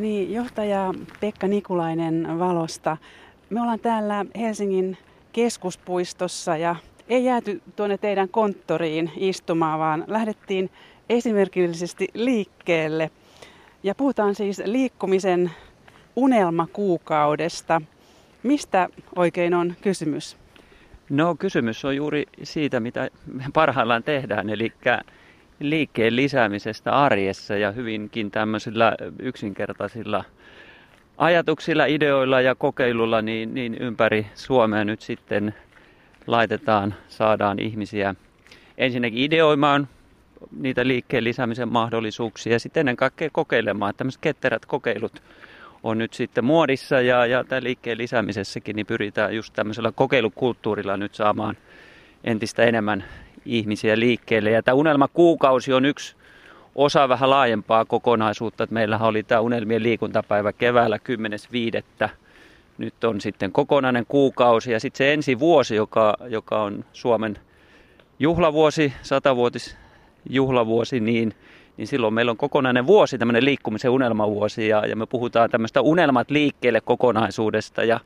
Niin, johtaja Pekka Nikulainen Valosta. Me ollaan täällä Helsingin keskuspuistossa ja ei jääty tuonne teidän konttoriin istumaan, vaan lähdettiin esimerkillisesti liikkeelle. Ja puhutaan siis liikkumisen unelmakuukaudesta. Mistä oikein on kysymys? No kysymys on juuri siitä, mitä me parhaillaan tehdään, eli liikkeen lisäämisestä arjessa ja hyvinkin tämmöisillä yksinkertaisilla ajatuksilla, ideoilla ja kokeilulla niin, niin ympäri Suomea nyt sitten laitetaan, saadaan ihmisiä ensinnäkin ideoimaan niitä liikkeen lisäämisen mahdollisuuksia ja sitten ennen kaikkea kokeilemaan. Tämmöiset ketterät kokeilut on nyt sitten muodissa ja, ja tämän liikkeen lisäämisessäkin niin pyritään just tämmöisellä kokeilukulttuurilla nyt saamaan entistä enemmän ihmisiä liikkeelle. Ja tämä unelmakuukausi on yksi osa vähän laajempaa kokonaisuutta. Että oli tämä unelmien liikuntapäivä keväällä 10.5. Nyt on sitten kokonainen kuukausi ja sitten se ensi vuosi, joka, joka on Suomen juhlavuosi, satavuotis juhlavuosi, niin, niin silloin meillä on kokonainen vuosi, tämmöinen liikkumisen unelmavuosi ja, ja me puhutaan tämmöistä unelmat liikkeelle kokonaisuudesta ja,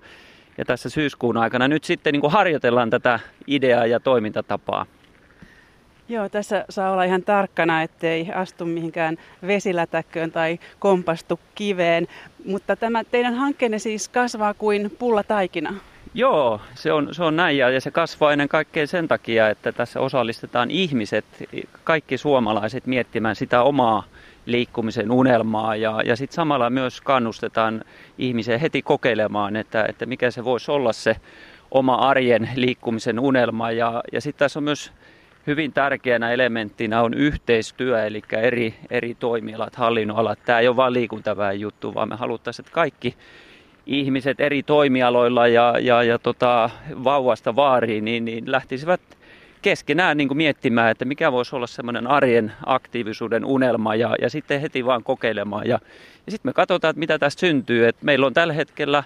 ja tässä syyskuun aikana nyt sitten niin harjoitellaan tätä ideaa ja toimintatapaa. Joo, tässä saa olla ihan tarkkana, ettei astu mihinkään vesilätäkköön tai kompastu kiveen. Mutta tämä teidän hankkeenne siis kasvaa kuin pullataikina. Joo, se on, se on näin ja se kasvaa ennen kaikkea sen takia, että tässä osallistetaan ihmiset, kaikki suomalaiset miettimään sitä omaa liikkumisen unelmaa ja, ja sitten samalla myös kannustetaan ihmisiä heti kokeilemaan, että, että mikä se voisi olla se oma arjen liikkumisen unelma ja, ja sitten tässä on myös hyvin tärkeänä elementtinä on yhteistyö, eli eri, eri toimialat, hallinnoalat. Tämä ei ole vain liikuntaväen juttu, vaan me haluttaisiin, että kaikki ihmiset eri toimialoilla ja, ja, ja tota, vauvasta vaariin niin, niin lähtisivät keskenään niin kuin miettimään, että mikä voisi olla semmoinen arjen aktiivisuuden unelma ja, ja sitten heti vaan kokeilemaan. Ja, ja sitten me katsotaan, että mitä tästä syntyy. Et meillä on tällä hetkellä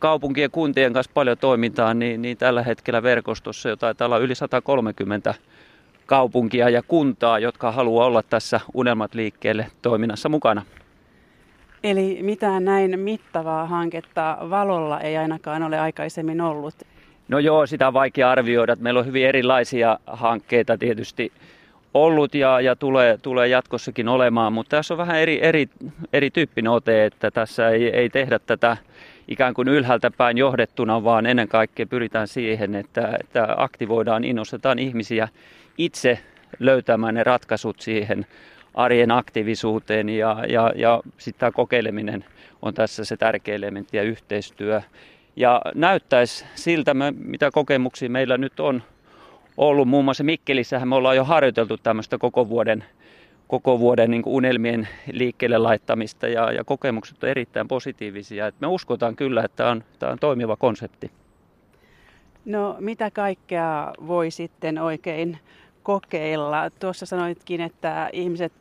kaupunkien kuntien kanssa paljon toimintaa, niin, niin tällä hetkellä verkostossa jo taitaa olla yli 130 kaupunkia ja kuntaa, jotka haluaa olla tässä Unelmat liikkeelle toiminnassa mukana. Eli mitään näin mittavaa hanketta valolla ei ainakaan ole aikaisemmin ollut. No joo, sitä on vaikea arvioida. Meillä on hyvin erilaisia hankkeita tietysti ollut ja, ja tulee, tulee jatkossakin olemaan, mutta tässä on vähän eri, eri, erityyppinen ote, että tässä ei, ei tehdä tätä ikään kuin ylhäältä päin johdettuna, vaan ennen kaikkea pyritään siihen, että, että aktivoidaan, innostetaan ihmisiä itse löytämään ne ratkaisut siihen arjen aktiivisuuteen ja, ja, ja sitten tämä kokeileminen on tässä se tärkeä elementti ja yhteistyö. Ja näyttäisi siltä, mitä kokemuksia meillä nyt on ollut. Muun muassa Mikkelissähän me ollaan jo harjoiteltu tämmöistä koko vuoden, koko vuoden niin unelmien liikkeelle laittamista ja, ja kokemukset on erittäin positiivisia. Et me uskotaan kyllä, että tämä on, tämä on toimiva konsepti. No mitä kaikkea voi sitten oikein kokeilla? Tuossa sanoitkin, että ihmiset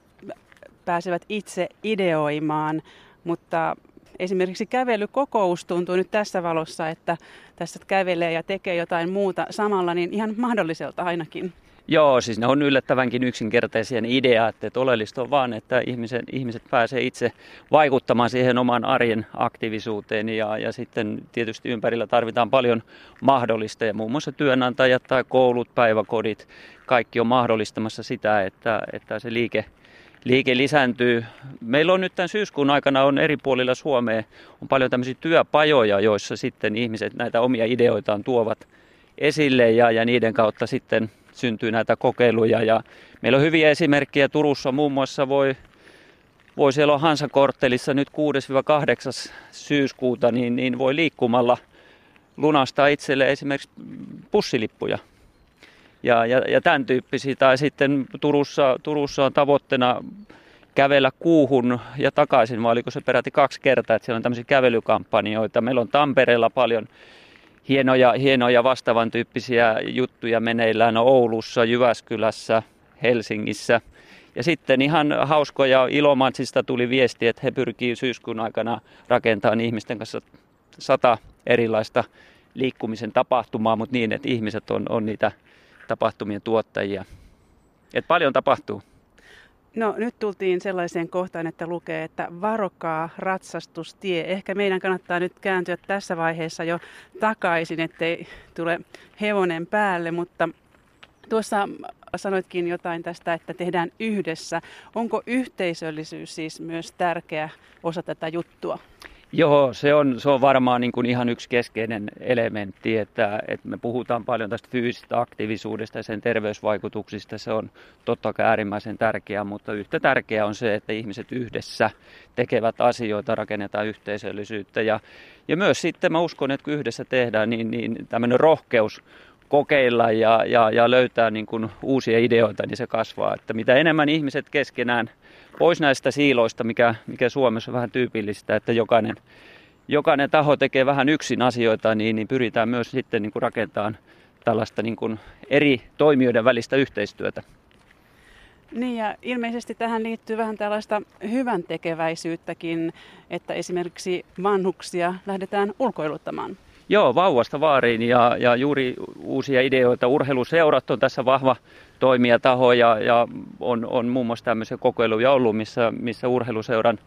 pääsevät itse ideoimaan, mutta esimerkiksi kävelykokous tuntuu nyt tässä valossa, että tässä kävelee ja tekee jotain muuta samalla, niin ihan mahdolliselta ainakin. Joo, siis ne on yllättävänkin yksinkertaisia ideat, että oleellista on vaan, että ihmiset, ihmiset pääsee itse vaikuttamaan siihen oman arjen aktiivisuuteen ja, ja sitten tietysti ympärillä tarvitaan paljon mahdollista ja muun muassa työnantajat tai koulut, päiväkodit, kaikki on mahdollistamassa sitä, että, että se liike, liike lisääntyy. Meillä on nyt tämän syyskuun aikana on eri puolilla Suomea on paljon tämmöisiä työpajoja, joissa sitten ihmiset näitä omia ideoitaan tuovat esille ja, ja niiden kautta sitten syntyy näitä kokeiluja. Ja meillä on hyviä esimerkkejä Turussa muun muassa voi, voi siellä on Hansakorttelissa nyt 6-8 syyskuuta, niin, niin voi liikkumalla lunastaa itselle esimerkiksi bussilippuja ja, ja, ja tämän tyyppisiä. Tai sitten Turussa, Turussa on tavoitteena kävellä kuuhun ja takaisin, vai oliko se peräti kaksi kertaa, että siellä on tämmöisiä kävelykampanjoita. Meillä on Tampereella paljon hienoja, hienoja vastaavan tyyppisiä juttuja meneillään Oulussa, Jyväskylässä, Helsingissä. Ja sitten ihan hauskoja Ilomantsista tuli viesti, että he pyrkii syyskuun aikana rakentamaan ihmisten kanssa sata erilaista liikkumisen tapahtumaa, mutta niin, että ihmiset on, on niitä tapahtumien tuottajia. Et paljon tapahtuu. No nyt tultiin sellaiseen kohtaan, että lukee, että varokaa ratsastustie. Ehkä meidän kannattaa nyt kääntyä tässä vaiheessa jo takaisin, ettei tule hevonen päälle, mutta tuossa sanoitkin jotain tästä, että tehdään yhdessä. Onko yhteisöllisyys siis myös tärkeä osa tätä juttua? Joo, se on, se on varmaan niin kuin ihan yksi keskeinen elementti, että, että me puhutaan paljon tästä fyysisestä aktiivisuudesta ja sen terveysvaikutuksista. Se on totta kai äärimmäisen tärkeää, mutta yhtä tärkeää on se, että ihmiset yhdessä tekevät asioita, rakennetaan yhteisöllisyyttä. Ja, ja myös sitten mä uskon, että kun yhdessä tehdään, niin, niin tämmöinen rohkeus kokeilla ja, ja, ja löytää niin kuin uusia ideoita, niin se kasvaa. Että mitä enemmän ihmiset keskenään pois näistä siiloista, mikä, mikä Suomessa on vähän tyypillistä, että jokainen, jokainen taho tekee vähän yksin asioita, niin, niin pyritään myös sitten niin kuin rakentamaan tällaista niin kuin eri toimijoiden välistä yhteistyötä. Niin ja ilmeisesti tähän liittyy vähän tällaista hyvän tekeväisyyttäkin, että esimerkiksi vanhuksia lähdetään ulkoiluttamaan. Joo, vauvasta vaariin ja, ja juuri uusia ideoita. Urheiluseurat on tässä vahva toimijataho ja, ja on, on muun muassa tämmöisiä kokeiluja ollut, missä, missä urheiluseuran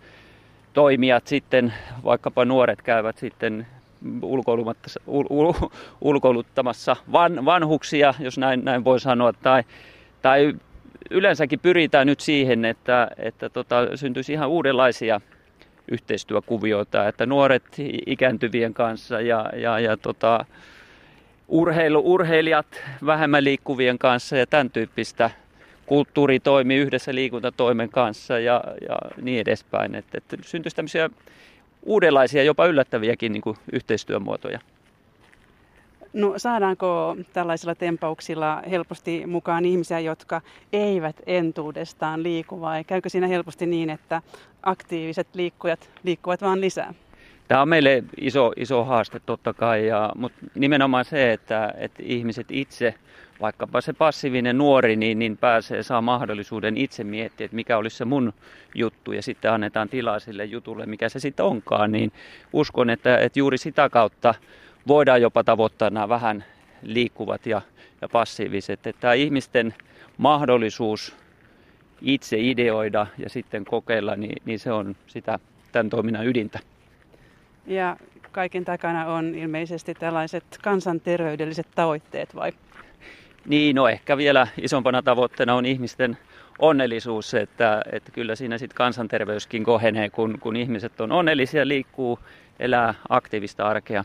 toimijat sitten, vaikkapa nuoret käyvät sitten ul, ul, ulkoiluttamassa van, vanhuksia, jos näin, näin voi sanoa, tai, tai yleensäkin pyritään nyt siihen, että, että tota, syntyisi ihan uudenlaisia yhteistyökuvioita, että nuoret ikääntyvien kanssa ja, ja, ja tota, urheilu, urheilijat vähemmän liikkuvien kanssa ja tämän tyyppistä kulttuuri toimii yhdessä liikuntatoimen kanssa ja, ja niin edespäin. Että, että syntyisi tämmöisiä uudenlaisia, jopa yllättäviäkin niin kuin yhteistyömuotoja. No saadaanko tällaisilla tempauksilla helposti mukaan ihmisiä, jotka eivät entuudestaan liiku vai käykö siinä helposti niin, että aktiiviset liikkujat liikkuvat vaan lisää? Tämä on meille iso, iso haaste totta kai, ja, mutta nimenomaan se, että, että ihmiset itse, vaikkapa se passiivinen nuori, niin, niin pääsee, saa mahdollisuuden itse miettiä, että mikä olisi se mun juttu, ja sitten annetaan tilaa sille jutulle, mikä se sitten onkaan, niin uskon, että, että juuri sitä kautta voidaan jopa tavoittaa nämä vähän liikkuvat ja, ja passiiviset. Että tämä ihmisten mahdollisuus itse ideoida ja sitten kokeilla, niin, niin se on sitä tämän toiminnan ydintä. Ja kaiken takana on ilmeisesti tällaiset kansanterveydelliset tavoitteet vai? Niin, no ehkä vielä isompana tavoitteena on ihmisten onnellisuus, että, että kyllä siinä sitten kansanterveyskin kohenee, kun, kun ihmiset on onnellisia, liikkuu, elää aktiivista arkea.